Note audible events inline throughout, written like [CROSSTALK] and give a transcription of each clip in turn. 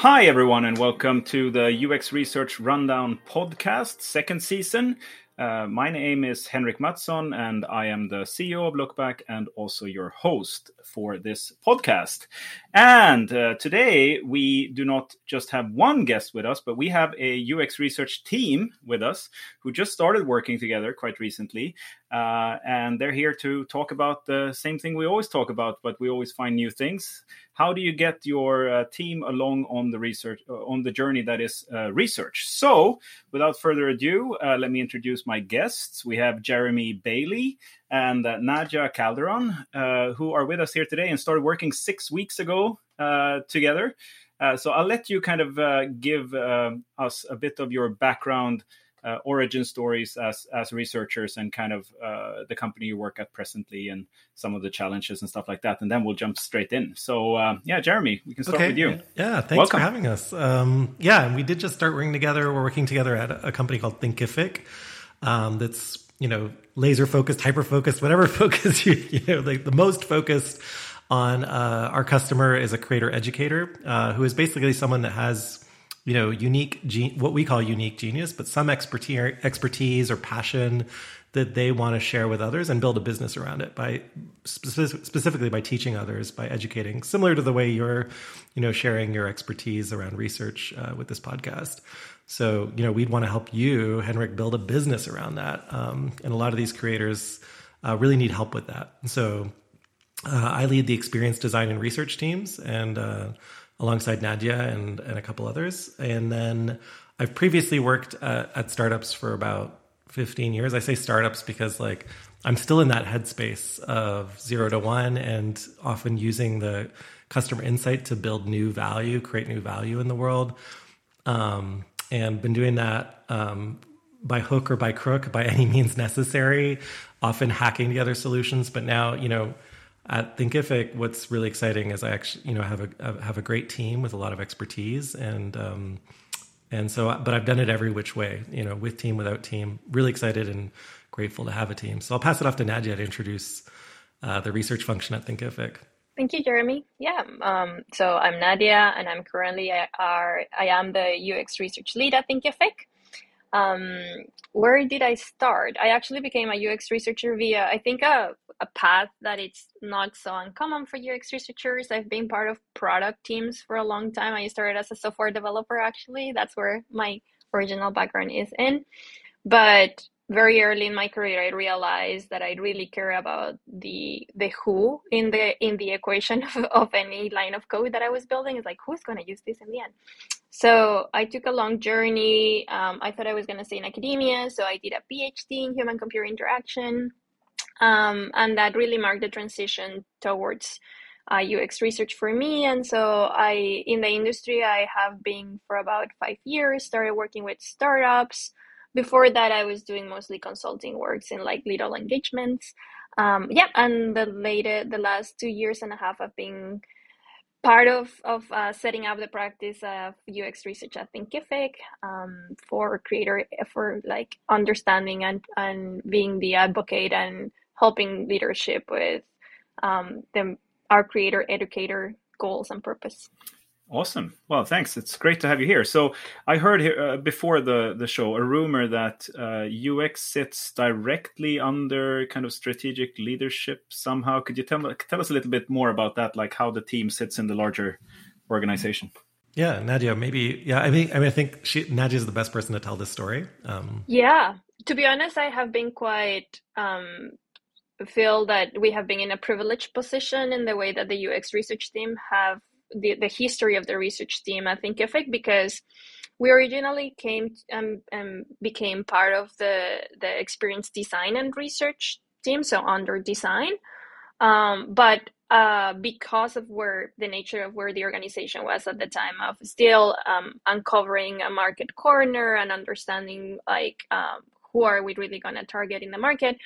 Hi, everyone, and welcome to the UX Research Rundown podcast, second season. Uh, my name is Henrik Mattsson, and I am the CEO of Lookback and also your host for this podcast. And uh, today we do not just have one guest with us, but we have a UX research team with us who just started working together quite recently. Uh, and they're here to talk about the same thing we always talk about, but we always find new things. How do you get your uh, team along on the research uh, on the journey that is uh, research? So without further ado uh, let me introduce my guests. We have jeremy bailey and uh, calderon uh, who are with us here today and started working six weeks ago together so i'll let you kind of give us a bit of your background uh, origin stories as as researchers and kind of uh, the company you work at presently and some of the challenges and stuff like that and then we'll jump straight in so uh, yeah jeremy we can start okay. with you yeah thanks Welcome. for having us um, yeah we did just start working together we're working together at a company called thinkific um, that's you know laser focused hyper focused whatever [LAUGHS] focus you, you know like the most focused on uh, our customer is a creator educator uh, who is basically someone that has you know unique what we call unique genius but some expertise expertise or passion that they want to share with others and build a business around it by specifically by teaching others by educating similar to the way you're you know sharing your expertise around research uh, with this podcast. So you know we'd want to help you henrik build a business around that um, and a lot of these creators uh, really need help with that. So uh, i lead the experience design and research teams and uh, alongside Nadya and, and a couple others. And then I've previously worked at, at startups for about 15 years. I say startups because like I'm still in that headspace of zero to one and often using the customer insight to build new value, create new value in the world. Um, and been doing that um, by hook or by crook, by [LAUGHS] any means necessary, often hacking together solutions. But now, you know, at Thinkific, what's really exciting is I actually, you know, have a have a great team with a lot of expertise, and um, and so, but I've done it every which way, you know, with team, without team. Really excited and grateful to have a team. So I'll pass it off to Nadya to introduce uh, the research function at Thinkific. Thank you, Jeremy. Yeah, um, so I'm Nadya, and I'm currently I, are, I am the UX research lead at Thinkific. Um, where did I start? I actually became a UX researcher via, I think, a, a path that it's not so uncommon for UX researchers. I've been part of product teams for a long time. I started as a software developer, actually. That's where my original background is in. But very early in my career, I realized that I really care about the the who in the in the equation [LAUGHS] of, of any line of code that I was building. Is like who's going to use this in the end. So I took a long journey. Um, I thought I was going to stay in academia, so I did a PhD in human computer interaction. Um, and that really marked the transition towards uh, UX research for me. And so I, in the industry, I have been for about five years, started working with startups. Before that, I was doing mostly consulting works in like little engagements. Um, yeah, and the later, the last two years and a half, I've been part of of uh, setting up the practice of UX research at Thinkific um, for creator for like understanding and and being the advocate and helping leadership with um, the our creator educator goals and purpose. Awesome. Well, thanks. It's great to have you here. So, I heard here uh, before the the show a rumor that uh, UX sits directly under kind of strategic leadership somehow. Could you tell tell us a little bit more about that, like how the team sits in the larger organization? Yeah, Nadya, maybe. Yeah, I mean, I mean, I think she Nadya is the best person to tell this story. Um, yeah, to be honest, I have been quite um, feel that we have been in a privileged position in the way that the UX research team have the, the history of the research team at Thinkific because we originally came and um, um, became part of the the experience design and research team, so under design. Um, but uh, because of where the nature of where the organization was at the time of still um, uncovering a market corner and understanding like um, who are we really going to target in the market,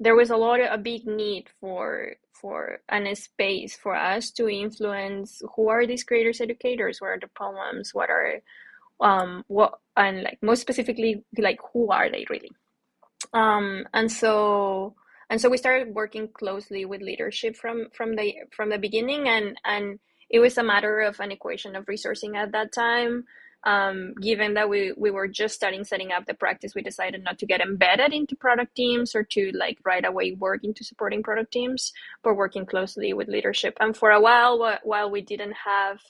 there was a lot of a big need for for and a space for us to influence who are these creators educators what are the problems what are um what and like most specifically like who are they really um and so and so we started working closely with leadership from from the from the beginning and and it was a matter of an equation of resourcing at that time. Um, given that we, we were just starting setting up the practice, we decided not to get embedded into product teams or to like right away work into supporting product teams, but working closely with leadership. And for a while, while we didn't have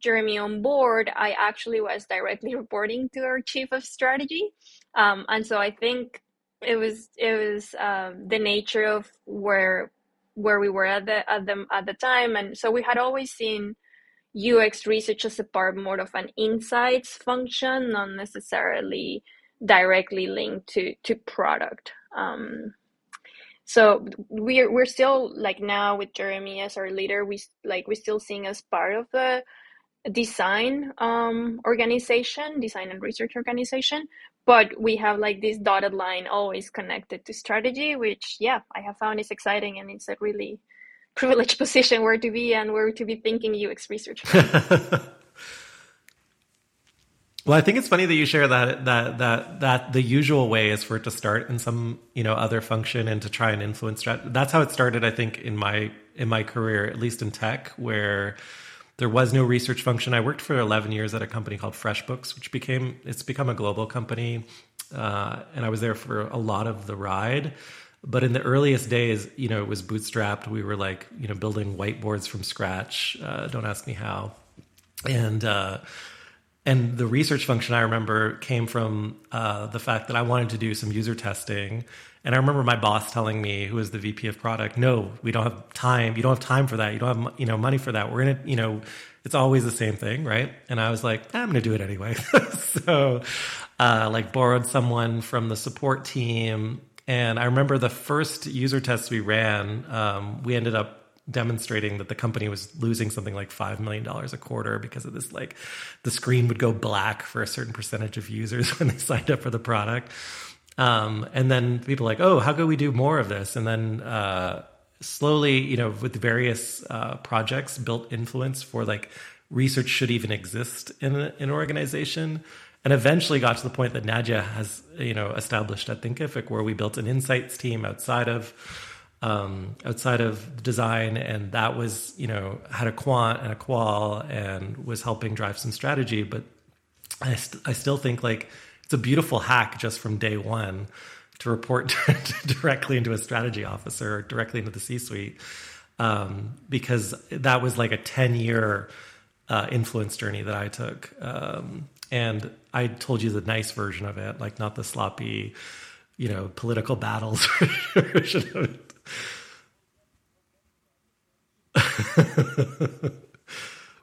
Jeremy on board, I actually was directly [LAUGHS] reporting to our chief of strategy. Um, and so I think it was it was um, the nature of where where we were at the at the at the time, and so we had always seen UX research as a part more of an insights function, not necessarily directly linked to to product. Um, so we're we're still like now with Jeremy as our leader, we like we're still seeing as part of the design um, organization, design and research organization, but we have like this dotted line always connected to strategy, which yeah, I have found is exciting and it's a really privileged [LAUGHS] position where to be and where to be thinking UX research. [LAUGHS] well, I think it's funny that you share that that that that the usual way is for it to start in some you know other function and to try and influence. That's how it started, I think, in my in my career, at least in tech, where there was no research function. I worked for 11 years at a company called FreshBooks, which became it's become a global company, uh, and I was there for a lot of the ride. But in the earliest days, you know, it was bootstrapped. We were like, you know, building whiteboards from scratch. Uh, don't ask me how. And uh, and the research function I remember came from uh, the fact that I wanted to do some user testing and I remember my boss telling me, who was the VP of product, no, we don't have time. You don't have time for that. You don't have, you know, money for that. We're going to, you know, it's always the same thing. Right. And I was like, I'm going to do it anyway. [LAUGHS] so, uh, like borrowed someone from the support team. And I remember the first user tests we ran, um, we ended up demonstrating that the company was losing something like $5 million a quarter because of this, like the screen would go black for a certain percentage of users [LAUGHS] when they signed up for the product. Um, and then people like, oh, how could we do more of this? And then uh, slowly, you know, with various uh, projects, built influence for like research should even exist in an organization. And eventually got to the point that Nadya has, you know, established at Thinkific, where we built an insights team outside of um, outside of design, and that was, you know, had a quant and a qual, and was helping drive some strategy. But I, st- I still think like it's a beautiful hack just from day one to report [LAUGHS] directly into a strategy officer or directly into the C-suite, um, because that was like a ten year uh, influence journey that I took, um, and I told you the nice version of it, like not the sloppy, you know, political battles version of it.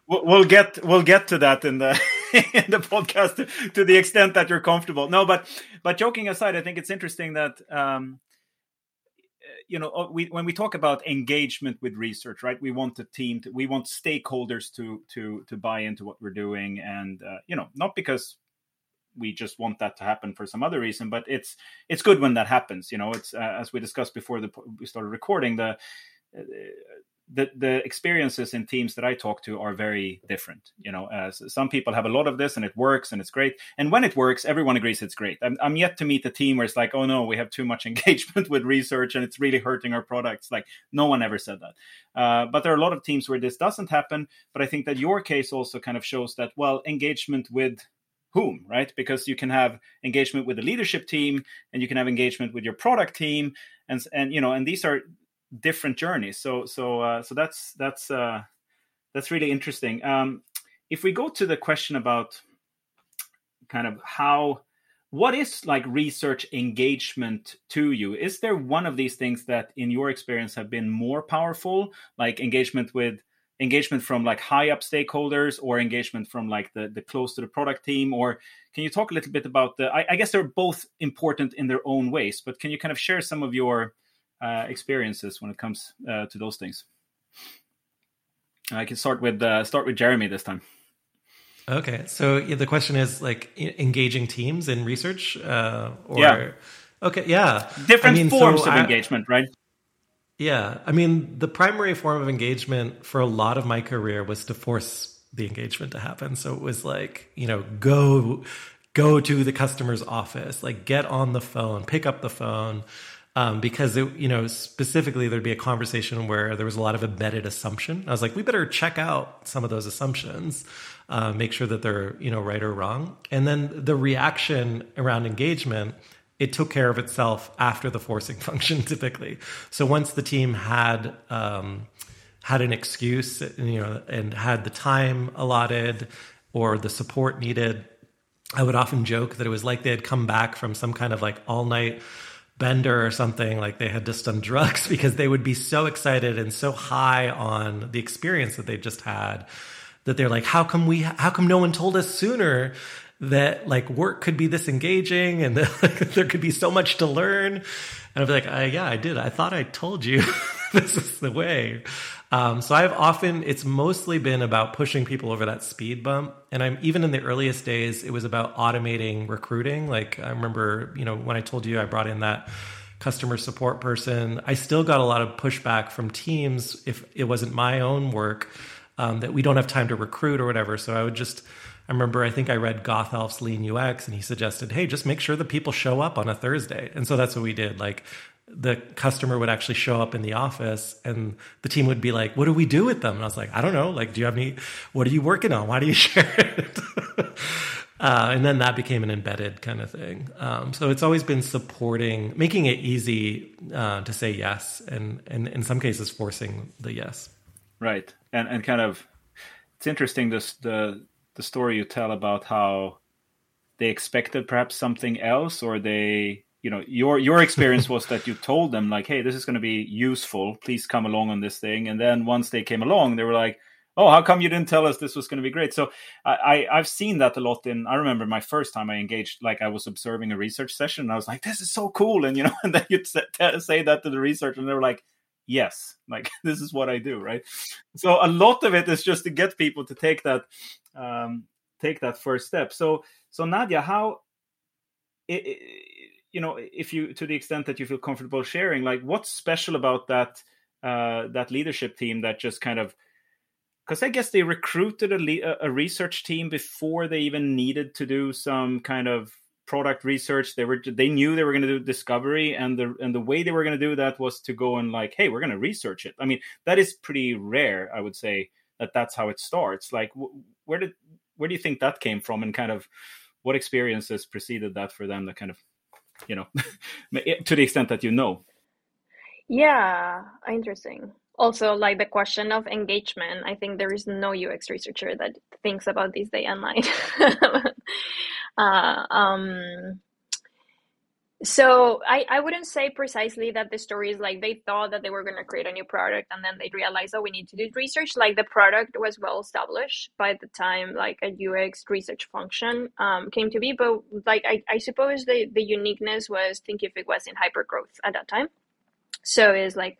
we'll get we'll get to that in the [LAUGHS] in the podcast to, to, the extent that you're comfortable. No, but but joking aside, I think it's interesting that um, you know we when we talk about engagement with research, right? We want the team, to, we want stakeholders to to to buy into what we're doing, and uh, you know, not because we just want that to happen for some other reason, but it's it's good when that happens. You know, it's uh, as we discussed before the we started recording the uh, the the experiences in teams that I talk to are very different. You know, uh, some people have a lot of this and it works and it's great. And when it works, everyone agrees it's great. I'm, I'm yet to meet a team where it's like, oh no, we have too much [LAUGHS] engagement with research and it's really hurting our products. Like no one ever said that. Uh, but there are a lot of teams where this doesn't happen. But I think that your case also kind of shows that well, engagement with whom right because you can have engagement with the leadership team and you can have engagement with your product team and and you know and these are different journeys. So so uh, so that's that's uh, that's really interesting. Um, if we go to the question about kind of how what is like research engagement to you is there one of these things that in your experience have been more powerful like engagement with engagement from like high up stakeholders or engagement from like the the close to the product team or can you talk a little bit about the i, I guess they're both important in their own ways but can you kind of share some of your uh, experiences when it comes uh, to those things. I can start with uh, start with Jeremy this time. Okay, so yeah, the question is like engaging teams in research, uh, or yeah. okay, yeah, different I mean, forms so of I, engagement, right? Yeah, I mean, the primary form of engagement for a lot of my career was to force the engagement to happen. So it was like, you know, go go to the customer's office, like get on the phone, pick up the phone, um, because it, you know specifically there'd be a conversation where there was a lot of embedded assumption. I was like, we better check out some of those assumptions, uh, make sure that they're you know right or wrong, and then the reaction around engagement. It took care of itself after the forcing [LAUGHS] function, typically. So once the team had um, had an excuse, you know, and had the time allotted or the support needed, I would often joke that it was like they had come back from some kind of like all night bender or something like they had just done drugs [LAUGHS] because they would be so excited and so high on the experience that they just had that they're like how come we how come no one told us sooner that like work could be this engaging and [LAUGHS] that like, there could be so much to learn? And i'd be like I, yeah i did. I thought i told you [LAUGHS] this is the way um, so I've often it's mostly been about pushing people over that speed bump, and I'm even in the earliest days it was about automating recruiting. Like I remember, you know, when I told you I brought in that customer support person, I still got a lot of pushback from teams if it wasn't my own work um, that we don't have time to recruit or whatever. So I would just I remember I think I read Gothelf's Lean UX and he suggested, hey, just make sure the people show up on a Thursday. And so that's what we did. Like the customer would actually show up in the office and the team would be like, What do we do with them? And I was like, I don't know. Like, do you have any, what are you working on? Why do you [LAUGHS] share it? uh, and then that became an embedded kind of thing. Um, so it's always been supporting, making it easy uh, to say yes, and, and in some cases, forcing the yes. Right. And, and kind of, it's interesting this, the, the story you tell about how they expected perhaps something else or they you know your your experience was that you told them like hey this is going to be useful. Please come along on this thing. And then once they came along they were like oh how come you didn't tell us this was going to be great? So I, I have seen that a lot in i remember my first time i engaged like i was observing a research session and i was like this is so cool. And you know [LAUGHS] and then you'd say that to the researcher and they were like yes. Like [LAUGHS] this is what i do right? So a lot of it is just to get people to take that um take that first step. So so nadya how it, it, you know if you to the extent that you feel comfortable sharing like what's special about that uh that leadership team that just kind of because i guess they recruited a, a research team before they even needed to do some kind of product research. They were they knew they were going to do discovery and the and the way they were going to do that was to go and like hey we're going to research it. I mean that is pretty rare i would say that that's how it starts. Like where did where do you think that came from and kind of what experiences preceded that for them that kind of you know [LAUGHS] to the extent that you know. Yeah interesting. Also like the question of engagement i think there is no ux researcher that thinks about this day and night. [LAUGHS] Uh, um, so I, I wouldn't say precisely that the story is like they thought that they were going to create a new product and then they realized oh we need to do research. Like the product was well established by the time like a ux research function um, came to be but like i, I suppose the, the uniqueness was thinkific was in hyper growth at that time. So it's like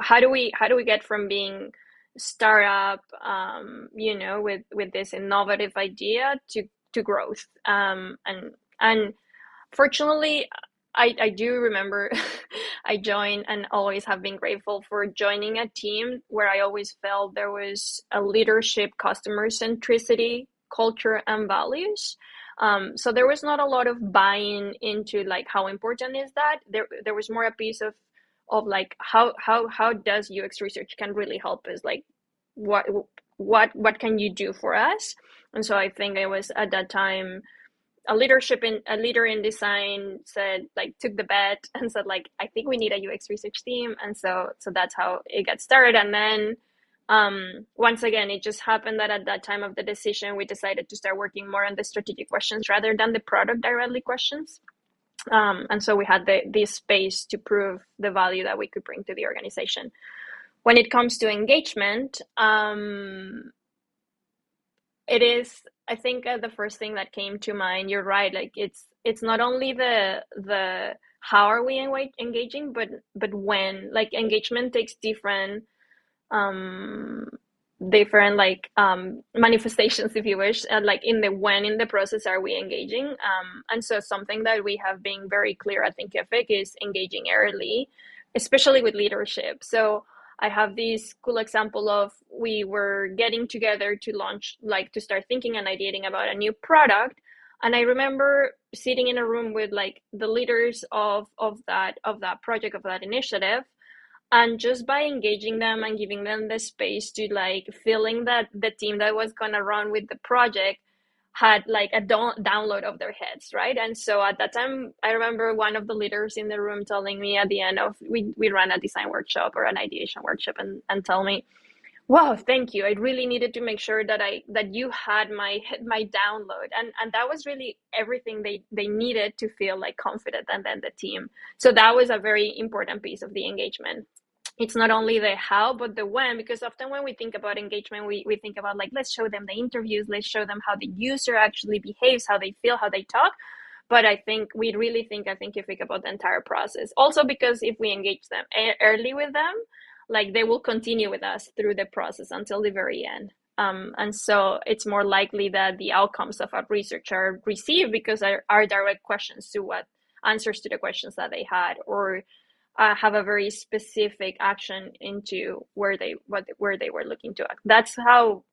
how do we how do we get from being startup um, you know with with this innovative idea to to growth? Um, and and fortunately I, I do remember [LAUGHS] I joined and always have been grateful for joining a team where I always felt there was a leadership, customer centricity, culture, and values. Um, so there was not a lot of buying into like how important is that. There there was more a piece of of like how how how does UX research can really help us like what what what can you do for us? And so I think I was at that time a leadership in a leader in design said like took the bet [LAUGHS] and said like I think we need a UX research team. And so so that's how it got started. And then um, once again it just happened that at that time of the decision we decided to start working more on the strategic questions rather than the product directly questions. Um, and so we had the this space to prove the value that we could bring to the organization. When it comes to engagement um, it is I think uh, the first thing that came to mind, you're right. Like it's it's not only the the how are we engaging, but but when. Like engagement takes different um different like um [LAUGHS] manifestations if you wish uh, like in the when in the process are we engaging um and so something that we have been very clear at thinkific is engaging early especially with leadership so I have this cool example of we were getting together to launch, like to start thinking and ideating about a new product. and i remember sitting in a room with like the leaders of of that of that project of that initiative and just by engaging them and giving them the space to like feeling that the team that was to run with the project had like a download of their heads right? And so at that time i remember one of the leaders in the room telling me at the end of we, we ran a design workshop or an ideation workshop and, and tell me wow thank you. I really needed to make sure that i that you had my my download. And and that was really everything they they needed to feel like confident and then the team. So that was a very important piece of the engagement it's not only the how but the when because often when we think about engagement we, we think about like let's show them the interviews let's show them how the user actually behaves how they feel how they talk. But i think we really think i think if we think about the entire process. Also because if we engage them early with them like they will continue with us through the process until the very end. Um, and so it's more likely that the outcomes of our research are received because our, our direct questions to what answers to the questions that they had or uh, have a very specific action into where they what where they were looking to act. That's how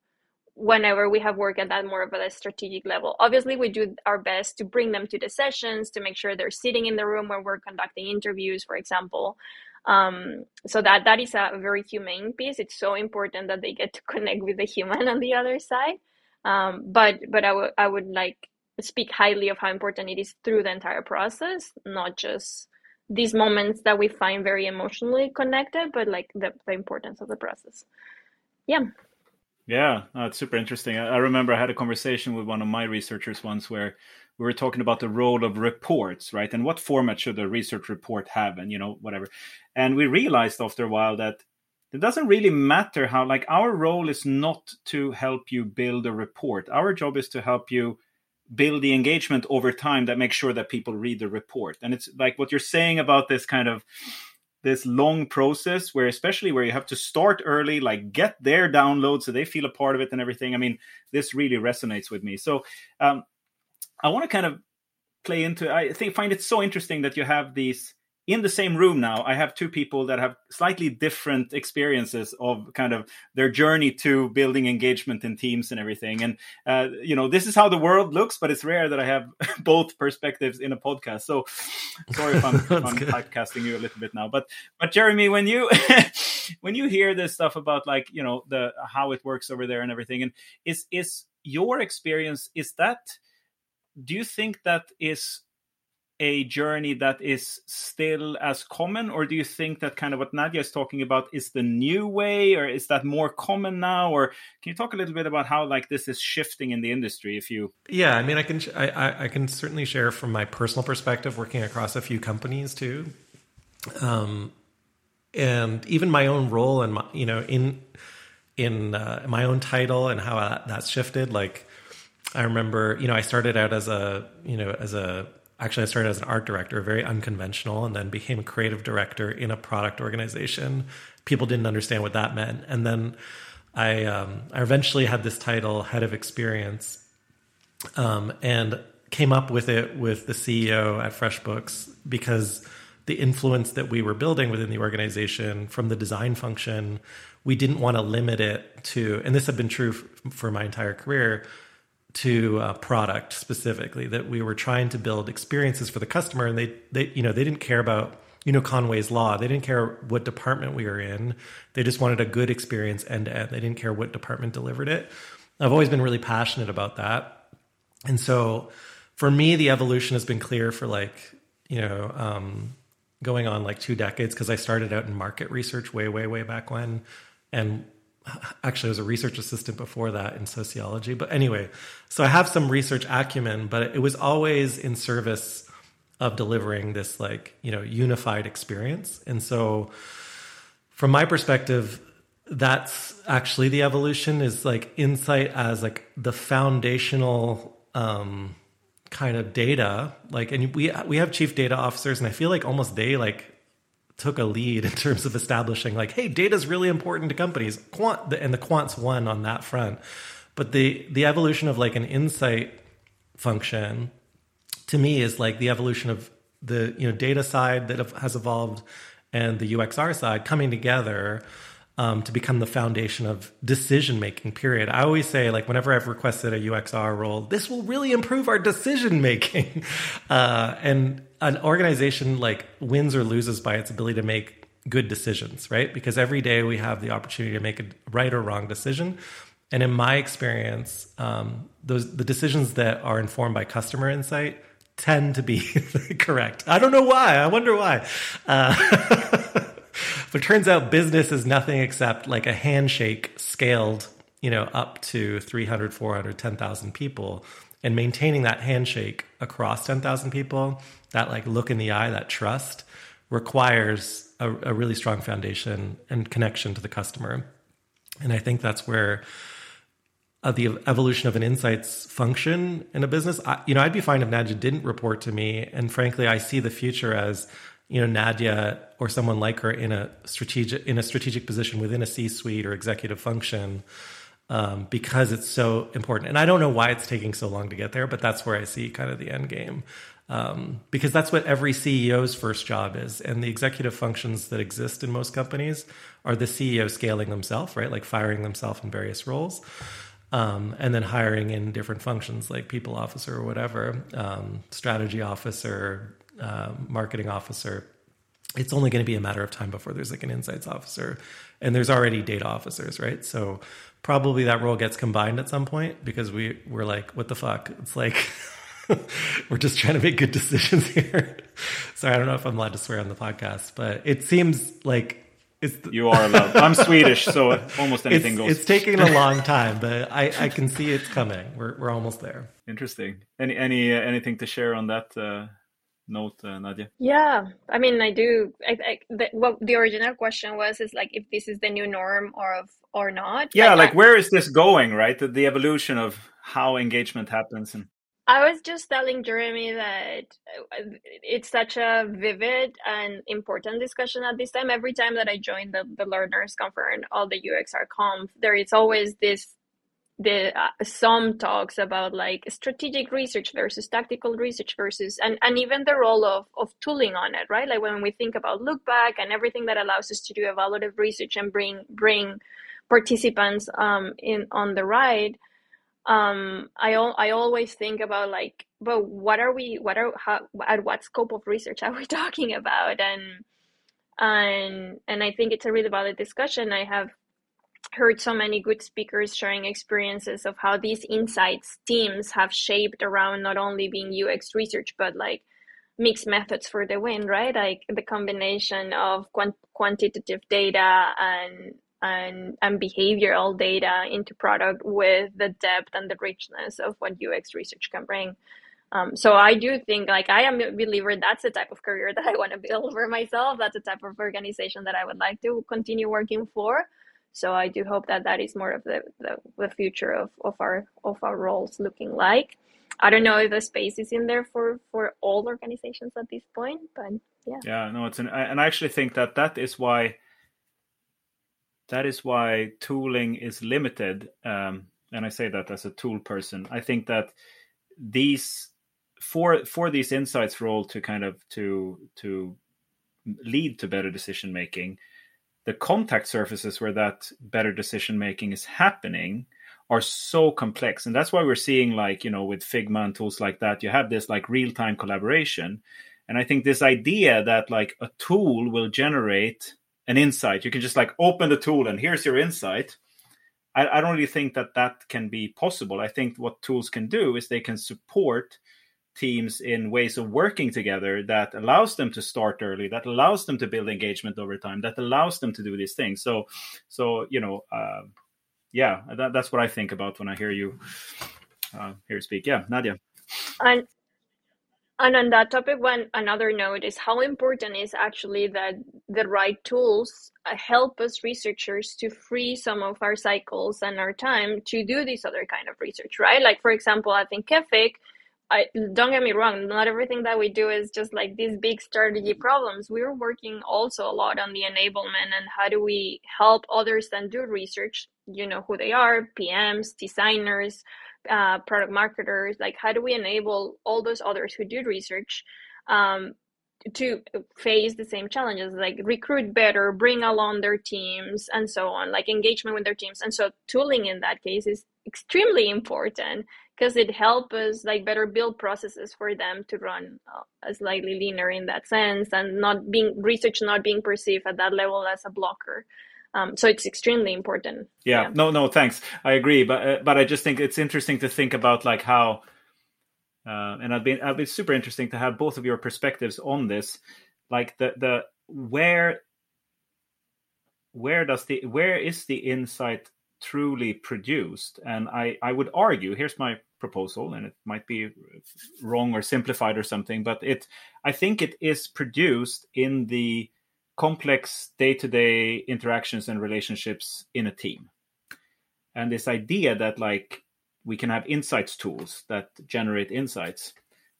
whenever we have work at that more of a strategic level. Obviously, we do our best to bring them to the sessions to make sure they're sitting in the room where we're conducting interviews, for example. Um, so that that is a very humane piece. It's so important that they get to [LAUGHS] connect with the human on the other side. Um, but but I would I would like speak highly of how important it is through the entire process, not just these moments that we find very emotionally connected, but like the, the importance of the process. Yeah. Yeah, that's super interesting. I, I remember I had a conversation with one of my researchers once where we were talking about the role of reports, right? And what format should a research report have, and you know, whatever. And we realized after a while that it doesn't really matter how, like, our role is not to help you build a report. Our job is to help you build the engagement over time that makes sure that people read the report. And it's like what you're saying about this kind of this long process where especially where you have to start early like get their download so they feel a part of it and everything i mean this really resonates with me so um, i want to kind of play into i think find it so interesting that you have these in the same room now i have two people that have slightly different experiences of kind of their journey to building engagement in teams and everything. And uh, you know this is how the world looks but it's rare that i have [LAUGHS] both perspectives in a podcast. So sorry if i'm, [LAUGHS] if I'm typecasting you a little bit now but but jeremy when you [LAUGHS] when you hear this stuff about like you know the how it works over there and everything and is is your experience is that do you think that is a journey that is still as common or do you think that kind of what nadya is talking about is the new way or is that more common now? Or can you talk a little bit about how like this is shifting in the industry if you yeah i mean i can i, I can certainly share from my personal perspective working across a few companies too. Um and even my own role and my you know in in uh, my own title and how that, that's shifted like i remember you know i started out as a you know as a actually I started as an art director, very unconventional, and then became a creative director in a product organization. People didn't understand what that meant, and then I um, I eventually had this title, head of experience, um, and came up with it with the CEO at FreshBooks because the influence that we were building within the organization from the design function, we didn't want to limit it to, and this had been true for my entire career to a product specifically that we were trying to build experiences for the customer and they they you know they didn't care about you know Conway's law. They didn't care what department we were in. They just wanted a good experience end to end. They didn't care what department delivered it. I've always been really passionate about that. And so for me the evolution has been clear for like you know um, going on like two decades because I started out in market research way way way back when. And actually I was a research assistant before that in sociology. But anyway, so I have some research acumen, but it was always in service of delivering this like, you know, unified experience. And so from my perspective, that's actually the evolution is like insight as like the foundational um kind of data like and we we have chief data officers and i feel like almost they like took a lead in terms of establishing like, hey, data is really important to companies. Quant and the quants won on that front. But the the evolution of like an insight function to me is like the evolution of the you know data side that has evolved and the UXR side coming together um, to become the foundation of decision making. Period. I always say, like, whenever I've requested a UXR role, this will really improve our decision making. [LAUGHS] Uh, and an organization like wins or loses by its ability to make good decisions, right? Because every day we have the opportunity to make a right or wrong decision. And in my experience, um, those the decisions that are informed by customer insight tend to be [LAUGHS] correct. I don't know why. I wonder why. Uh, [LAUGHS] but it turns out business is nothing except like a handshake scaled, you know, up to 300, 400, 10,000 people. And maintaining that handshake across 10,000 people, that like look in the eye, that trust requires a, a really strong foundation and connection to the customer. And I think that's where uh, the evolution of an insights function in a business. I, you know, I'd be fine if Nadya didn't report to me. And frankly, I see the future as you know Nadya or someone like her in a strategic in a strategic position within a C-suite or executive function. Um, because it's so important. And I don't know why it's taking so long to get there, but that's where I see kind of the end game. Um, because that's what every CEO's first job is. And the executive functions that exist in most companies are the CEO scaling themselves, right? Like firing themselves in various roles um, and then hiring in different functions like people officer or whatever, um, strategy officer, uh, marketing officer. It's only going to be a matter of time before there's like an insights officer, and there's already data officers, right? So probably that role gets combined at some point because we we're like, what the fuck? It's like. [LAUGHS] we're just trying to make good decisions [LAUGHS] here. Sorry, I don't know if I'm allowed to swear on the podcast, but it seems like the, you are allowed. I'm Swedish, so almost [LAUGHS] anything it's, goes. It's taking a long time, but I, I can see it's coming. We're we're almost there. Interesting. Any any uh, anything to share on that uh, note, uh, Nadya? Yeah, I mean, I do. I, I the, what the original question was is like if this is the new norm or of or not. Yeah, like, like where is this going? Right, the, the evolution of how engagement happens and I was just telling Jeremy that uh, it's such a vivid and important discussion at this time. Every time that I join the, the learners conference, all the UXR conf, there is always this the uh, some talks about like strategic research versus tactical research versus and, and even the role of, of tooling on it right? Like when we think about Lookback and everything that allows us to do evaluative research and bring bring participants um, in on the ride um i al- i always think about like but what are we what are how at what scope of research [LAUGHS] are we talking about? And and and i think it's a really valid discussion. I have heard so many good speakers sharing experiences of how these insights teams have shaped around not only being ux research but like mixed methods for the win right like the combination of quant- quantitative data and and, and behavioral data into product with the depth and the richness of what UX research can bring. Um, so I do think like I am a believer that's the type of career [LAUGHS] that I want to build for myself. That's the type of organization that I would like to continue working for. So I do hope that that is more of the, the, the future of, of our of our roles looking like. I don't know if the space is in there for for all organizations at this point, but yeah. Yeah, no, it's an and I actually think that that is why that is why tooling is limited. Um, and I say that as a tool person. I think that these for for these insights role to kind of to to lead to better decision making, the contact surfaces where that better decision making is happening are so complex and that's why we're seeing like you know with figma and tools like that you have this like real-time collaboration and i think this idea that like a tool will generate an insight. You can just like open the tool and here's your insight. I, I don't really think that that can be possible. I think what tools can do is they can support teams in ways of working together that allows them to start early that allows them to build engagement over time that allows them to do these things. So so you know uh, yeah that, that's what i think about when i hear you uh, hear speak. Yeah nadia. And and on that topic, one another note is how important is actually that the right tools uh, help us researchers to free some of our cycles and our time to do this other kind of research, right? Like for example, I think Thinkific, I don't get me wrong, not everything that we do is just like these big strategy problems. We're working also a lot on the enablement and how do we help others that do research, you know who they are, PMs, designers, uh, product marketers like how do we enable all those others who do research um, to face the same challenges like recruit better bring along their teams and so on like engagement with their teams and so tooling in that case is extremely important because it helps us like better build processes for them to run uh, slightly leaner in that sense and not being research not being perceived at that level as a blocker. Um, so it's extremely important. Yeah, yeah, no no thanks. I agree but uh, but i just think it's interesting to think about like how uh, and I'd be I'd be super interesting to have both of your perspectives on this, like the the where where does the where is the insight truly produced? And I I would argue here's my proposal, and it might be wrong or simplified or something, but it I think it is produced in the complex day-to-day interactions and relationships in a team. And this idea that like we can have insights tools that generate insights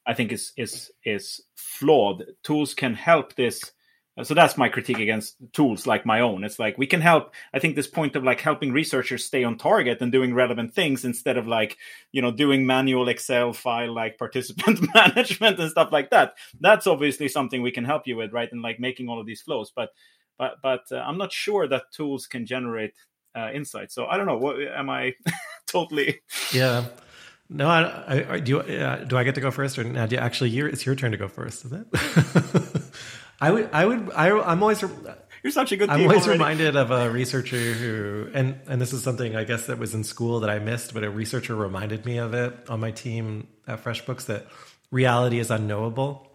i think is is is flawed. Tools can help this so that's my critique against tools like my own it's like we can help i think this point of like helping researchers stay on target and doing relevant things instead of like you know doing manual excel file like participant [LAUGHS] management and stuff like that that's obviously something we can help you with right and like making all of these flows but but but uh, i'm not sure that tools can generate uh, insights so i don't know what am i [LAUGHS] totally. Yeah. No, I, I do. You, uh, do I get to go first, or you, actually, it's your turn to go first, is it? [LAUGHS] I would. I would. I, I'm always. You're such a good. I'm always already. reminded of a researcher who, and and this is something I guess that was in school that I missed, but a researcher reminded me of it on my team at FreshBooks that reality is unknowable.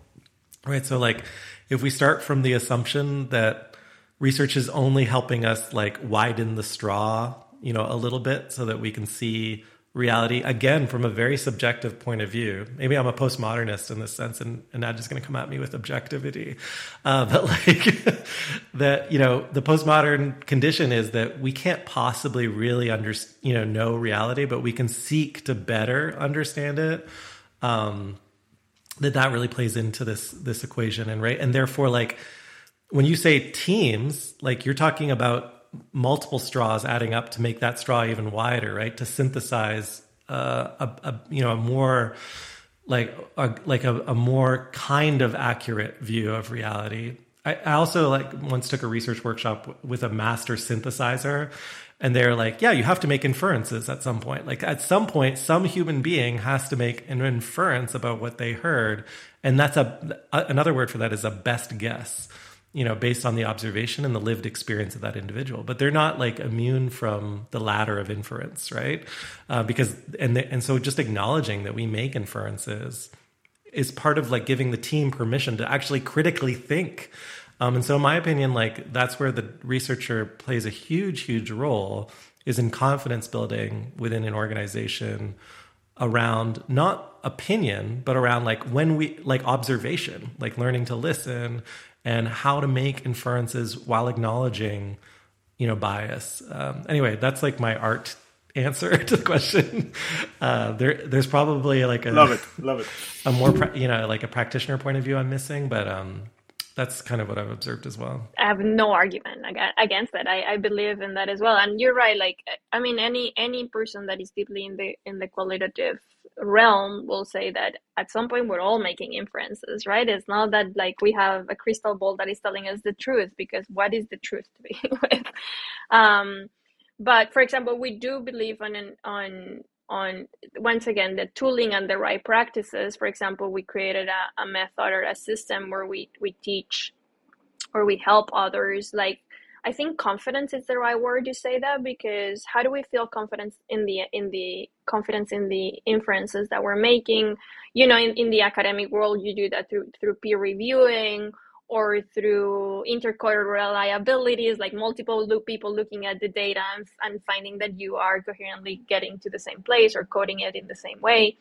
Right. So like, if we start from the assumption that research is only helping us like widen the straw you know, a little bit so that we can see reality again from a very subjective point of view. Maybe I'm a postmodernist in this sense, and, and not just going to come at me with objectivity. Uh, [LAUGHS] but like that, you know, the postmodern condition is that we can't possibly really under, you know, know reality, but we can seek to better understand it. Um, that that really plays into this this equation, and right, and therefore, like when you say teams, like you're talking about multiple straws adding up to make that straw even wider, right? To synthesize uh, a, a, you know a more like a, like a, a, more kind of accurate view of reality. I, I also like once took a research workshop with a master synthesizer, and they're like, yeah, you have to make inferences at some point. Like at some point, some human being has to make an inference about what they heard, and that's a another word for that is a best guess you know, based on the observation and the lived experience of that individual. But they're not like immune from the ladder of inference, right? Uh, because and the, and so just acknowledging that we make inferences is part of like giving the team permission to actually critically think. Um, and so, in my opinion, like that's where the researcher plays a huge, huge role is in confidence building within an organization around not opinion but around like when we like observation like learning to listen and how to make inferences while acknowledging, you know, bias. Um, anyway, that's like my art answer [LAUGHS] to the question. Uh, there, there's probably like a love it, love it. [LAUGHS] A more, pra- you know, like a practitioner point of view I'm missing, but um, that's kind of what I've observed as well. I have no argument against that. I, I believe in that as well. And you're right. Like, I mean, any any person that is deeply in the in the qualitative realm will say that at some point we're all making inferences, right? It's not that like we have a crystal ball that is telling us the truth, because what is the truth to begin [LAUGHS] with? Um, but for example, we do believe on an, on on once again the tooling and the right practices for example we created a, a method or a system where we we teach or we help others like i think confidence is the right word to say that because how do we feel confidence in the in the confidence in the inferences that we're making you know in, in the academic world you do that through through peer reviewing or through intercoder reliabilities, like multiple people looking at the data and, and finding that you are coherently getting to the same place or coding it in the same way.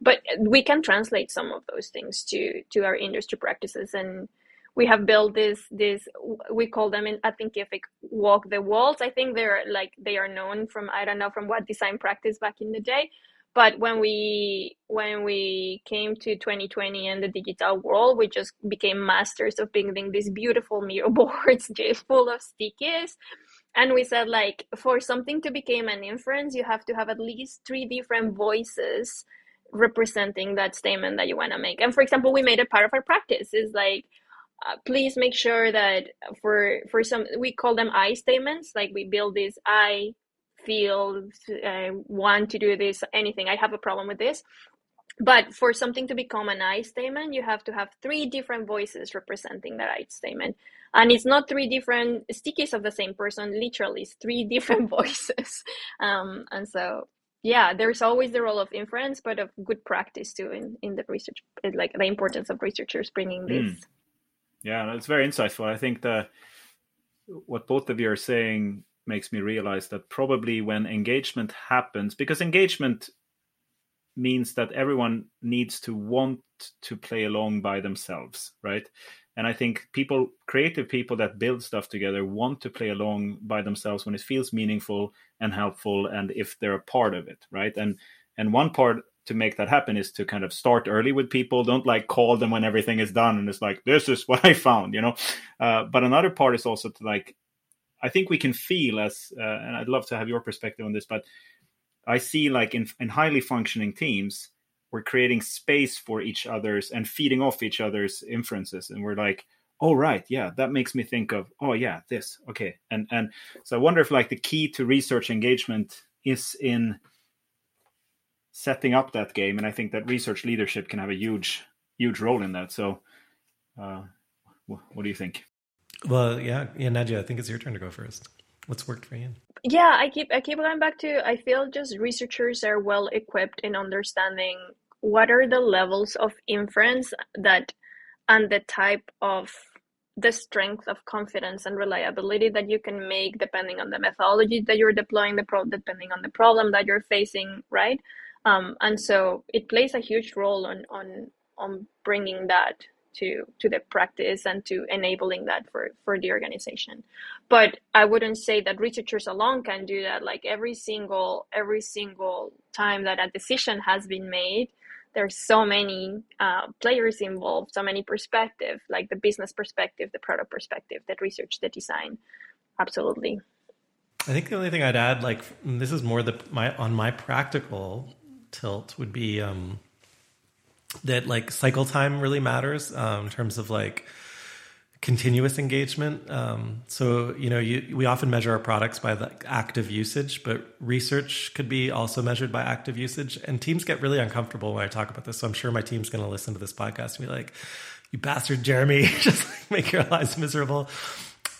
But we can translate some of those things to to our industry practices and we have built this this we call them in Thinkific walk the walls. I think they're like they are known from I don't know from what design practice back in the day but when we when we came to 2020 and the digital world we just became masters of building these beautiful Miro [LAUGHS] boards just full of stickies and we said like for something to become an inference you have to have at least three different voices representing that statement that you want to make. And for example we made it part of our practice. Is like uh, please make sure that for for some we call them I statements. Like we build this I feel uh, want to do this anything. I have a problem with this. But for something to become an I statement, you have to have three different voices representing that I statement. And it's not three different stickies of the same person, literally, it's three [LAUGHS] different voices. Um, and so yeah there's always the role of inference but of good practice too in, in the research like the importance of researchers bringing this mm. Yeah it's very insightful. I think that what both of you are saying makes me realize that probably when engagement happens because engagement means that everyone needs to want to play along by themselves right? And i think people creative people that build stuff together want to play along by themselves when it feels meaningful and helpful and if they're a part of it right? And and one part to make that happen is to kind of start early with people. Don't like call them when everything is done and it's like this is [LAUGHS] what i found you know? Uh, but another part is also to like i think we can feel as uh, and i'd love to have your perspective on this but i see like in, in highly functioning teams we're creating space for each other's and feeding off each other's inferences. And we're like oh right. Yeah that makes me think of oh yeah this. Okay. And and so i wonder if like the key to research engagement is in setting up that game and i think that research leadership can have a huge huge role in that. So uh, what do you think? Well yeah yeah nadya i think it's your turn to go first. What's worked for you? Yeah i keep i keep going back to i feel just researchers are well equipped in understanding what are the levels of inference that and the type of the strength of confidence and reliability that you can make depending on the methodology that you're deploying the pro depending on the problem that you're facing right um, and so it plays a huge role on on on bringing that to to the practice and to enabling that for for the organization but i wouldn't say that researchers alone can do that like every single every single time that a decision has been made there's so many uh, players involved, so many perspective, like the business perspective, the product perspective, the research, the design. Absolutely. I think the only thing I'd add, like this is more the my on my practical tilt would be um, that like cycle time really matters um, in terms of like continuous engagement. Um, so you know, you, we often measure our products by the active usage, but research could be also measured by active usage. And teams get really uncomfortable when I talk about this. So I'm sure my team's going to listen to this podcast and be like, "You bastard, Jeremy, [LAUGHS] just like make your lives miserable."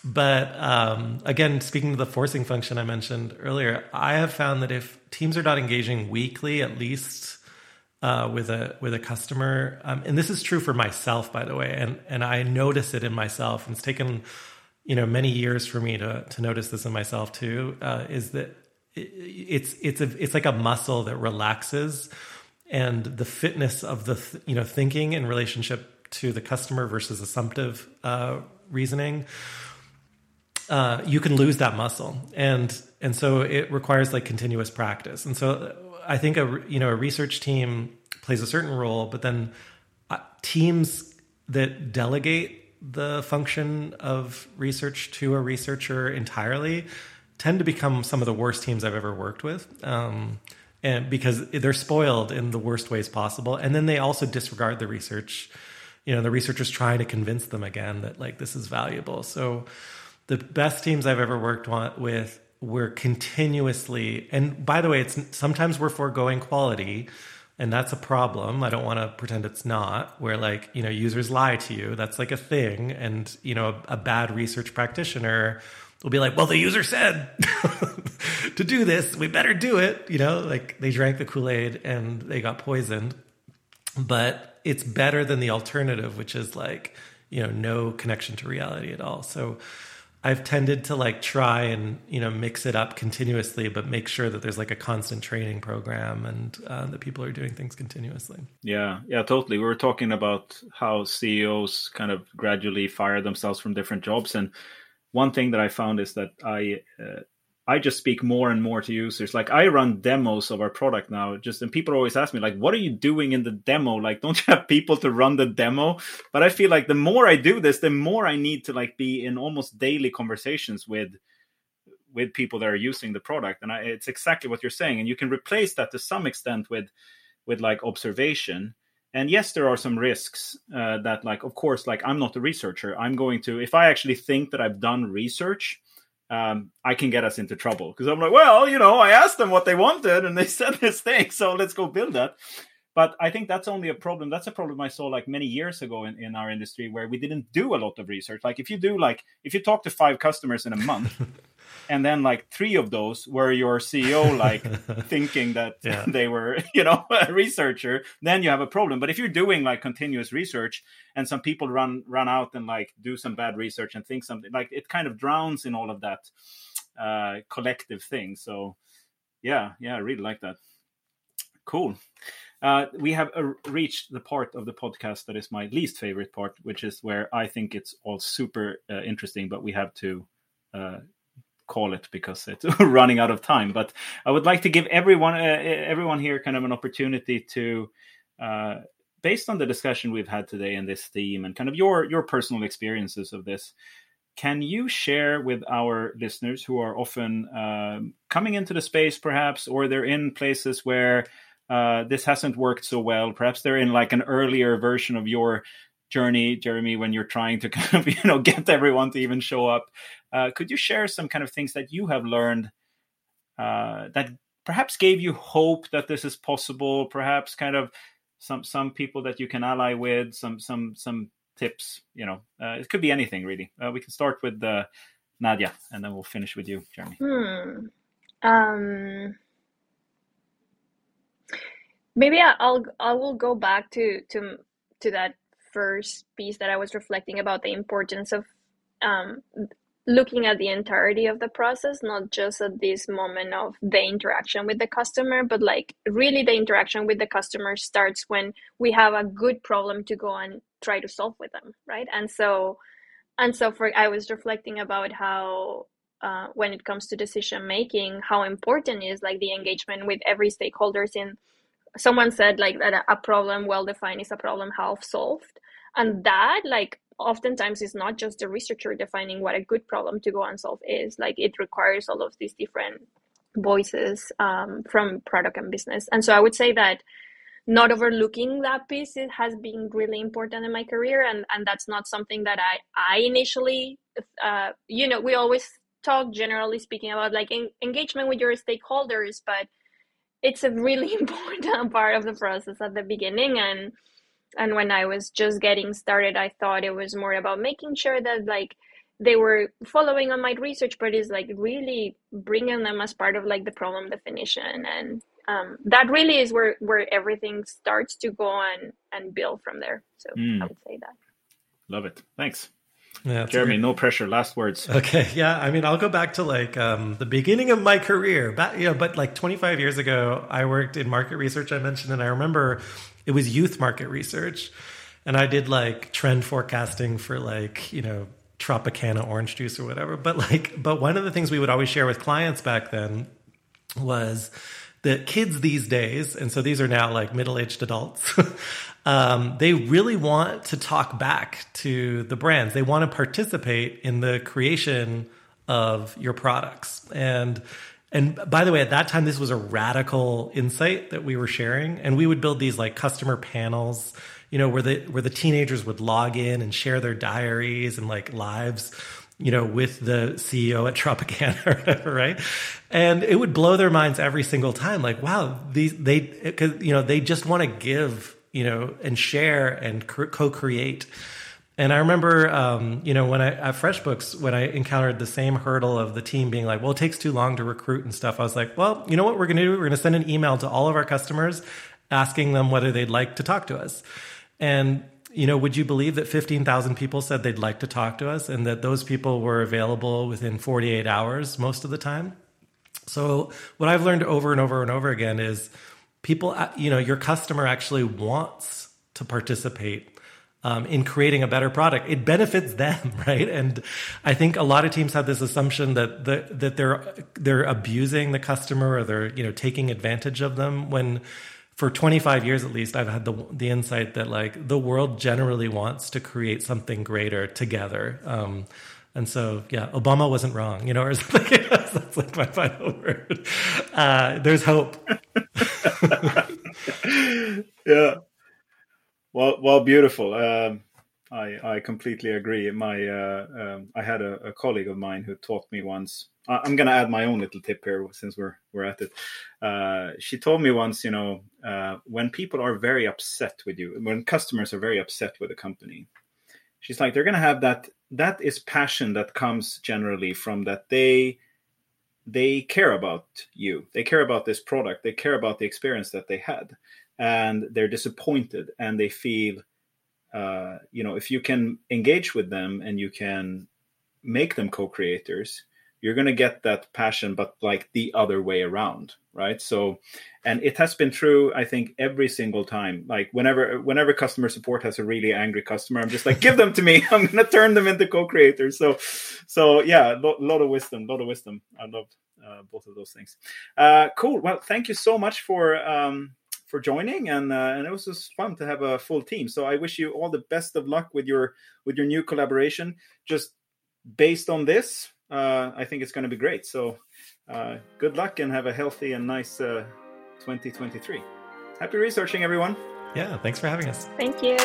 But um, again, speaking to the forcing function I mentioned earlier, I have found that if teams are not engaging weekly, at least uh, with a with a customer, um, and this is true for myself, by the way, and and I notice it in myself. And it's taken you know many years for me to to notice this in myself too. Uh, is that it, it's it's a it's like a muscle that relaxes, and the fitness of the th- you know thinking in relationship to the customer versus assumptive uh, reasoning. Uh, you can lose that muscle, and and so it requires like continuous practice. And so I think a you know a research team plays a certain role, but then uh, teams that delegate the function of research to a researcher entirely tend to become some of the worst teams I've ever worked with. Um, and because they're spoiled in the worst ways possible, and then they also disregard the research. You know, the researchers trying to convince them again that like this is valuable. So, the best teams I've ever worked with we're continuously and by the way it's sometimes we're foregoing quality and that's a problem. I don't want to pretend it's not where like you know users lie to you. That's like a thing and you know a, a bad research practitioner will be like well the user said [LAUGHS] to do this. We better do it you know like they drank the kool-aid and they got poisoned. But it's better than the alternative which is like you know no connection to reality at all. So I've tended to like try and you know mix it up continuously, but make sure that there's like a constant training program and uh, that people are doing things continuously. Yeah, yeah, totally. We were talking about how CEOs kind of gradually fire themselves from different jobs, and one thing that I found is that I uh, I just speak more and more to users. Like I run demos of our product now, just and people always ask me like, "What are you doing in the demo? Like, don't you have people to run the demo?" But I feel like the more I do this, the more I need to like be in almost daily conversations with with people that are using the product, and I, it's exactly what you're saying. And you can replace that to some extent with with like observation. and yes there are some risks uh, that like of course like i'm not a researcher i'm going to if i actually think that i've done research um, i can get us into trouble. Because i'm like well you know i asked them what they wanted and they [LAUGHS] said this thing so let's go build that but i think that's only a problem that's a problem i saw like many years ago in, in our industry where we didn't do a lot of research. Like if you do like if you talk to five customers in a month [LAUGHS] and then like three of those were your ceo like [LAUGHS] thinking that yeah. [LAUGHS] they were you know a researcher then you have a problem. But if you're doing like continuous research and some people run run out and like do some bad research and think something like it kind of drowns in all of that uh collective thing. So yeah yeah i really like that cool uh, we have uh, reached the part of the podcast that is my least favorite part, which is where I think it's all super uh, interesting, but we have to uh, call it because it's [LAUGHS] running out of time. But I would like to give everyone uh, everyone here kind of an opportunity to, based on the discussion we've had today and this theme and kind of your your personal experiences of this. Can you share with our listeners who are often um, coming into the space, perhaps, or they're in places where uh, this hasn't worked so well. Perhaps they're in like an earlier version of your journey, Jeremy, when you're trying to [LAUGHS] kind of you know get everyone to even show up. Uh, could you share some kind of things that you have learned uh, that perhaps gave you hope that this is possible? Perhaps kind of some some people that you can ally with, some some some tips. You know, uh, it could be anything really. Uh, we can start with Nadya, and then we'll finish with you, Jeremy. Hmm. Um maybe I'll I will go back to to to that first piece that I was reflecting about the importance of um, looking at the entirety of the process, not just at this moment of the interaction with the customer, but like really the interaction with the customer starts when we have a good problem to go and try to solve with them, right? And so, and so for I was reflecting about how uh, when it comes to decision making, how important is like the engagement with every stakeholders in someone said like that a problem well defined is a problem half solved. And that like oftentimes is not just the researcher defining what a good problem to go and solve is. Like it requires all of these different voices um, from product and business. And so i would say that not overlooking that piece it has been really important in my career. And and that's not something that i i initially uh, you know we always talk generally speaking about like en- engagement with your stakeholders but it's a really [LAUGHS] important part of the process at the beginning and and when i was just getting started i thought it was more about making sure that like they were following on my research but is like really bringing them as part of like the problem definition and um, that really is where where everything starts to go on and build from there. So mm. i would say that. Love it. Thanks yeah, Jeremy, no pressure. Last words. [LAUGHS] Okay, yeah. I mean, I'll go back to like um, the beginning of my career. Back, you know, but like 25 years ago, I worked in market research. I mentioned, and I remember it was youth market research, and I did like trend forecasting for like you know Tropicana orange juice or whatever. But like, but one of the things we would always share with clients back then was that kids these days, and so these are now like middle aged adults, [LAUGHS] um, they really want to talk back to the brands. They want to participate in the creation of your products. And and by the way, at that time, this was a radical insight that we were sharing, and we would build these like customer panels, you know, where the where the teenagers would log in and share their diaries and like lives you know, with the CEO at Tropicana [LAUGHS] or whatever, right? And it would blow their minds every single time. Like, wow, these, they, cause, you know, they just want to give you know, and share and co-create. And I remember, um, you know, when I at FreshBooks, when I encountered the same hurdle of the team being like, "Well, it takes too long to recruit and stuff," I was like, "Well, you know what we're going to do? We're going to send an email to all of our customers, asking them whether they'd like to talk to us." And you know, would you believe that 15,000 people said they'd like to talk to us and that those people were available within 48 hours most of the time? So, what I've learned over and over and over again is people, uh, you know, your customer actually wants to participate um, in creating a better product. It benefits them, [LAUGHS] right? And I think a lot of teams have this assumption that the, that they're they're abusing the customer or they're you know taking advantage of them. When for 25 years at least, I've had the the insight that like the world generally wants to create something greater together. Um, and so, yeah, Obama wasn't wrong, you know, or [LAUGHS] something. That's like my final word. Uh, there's hope. [LAUGHS] yeah. well, well, beautiful. Um, I I completely agree. My uh, um, I had a, a, colleague of mine who taught me once. I'm going to add my own little tip here since we're we're at it. Uh, she told me once, you know, uh, when people are very upset with you, when customers are very upset with a company, she's like they're going to have that. That is passion that comes generally from that they they care about you. They care about this product. They care about the experience that they had, and they're disappointed and they feel uh, you know, if you can engage with them and you can make them co-creators, you're going to get that passion, but like the other way around, right? So, and it has been true, I think, every single time. Like whenever, whenever customer support has a really angry customer, I'm just like, give them to me. [LAUGHS] I'm going to turn them into co-creators. So, so yeah, a lo- lot of wisdom, a lot of wisdom. I love uh, both of those things. Uh, cool. Well, thank you so much for um, for joining, and uh, and it was just fun to have a full team. So I wish you all the best of luck with your with your new collaboration. Just based on this, uh, I think it's going to be great. So uh, good luck and have a healthy and nice 2023. Uh, Happy researching, everyone. Yeah, thanks for having us. Thank you.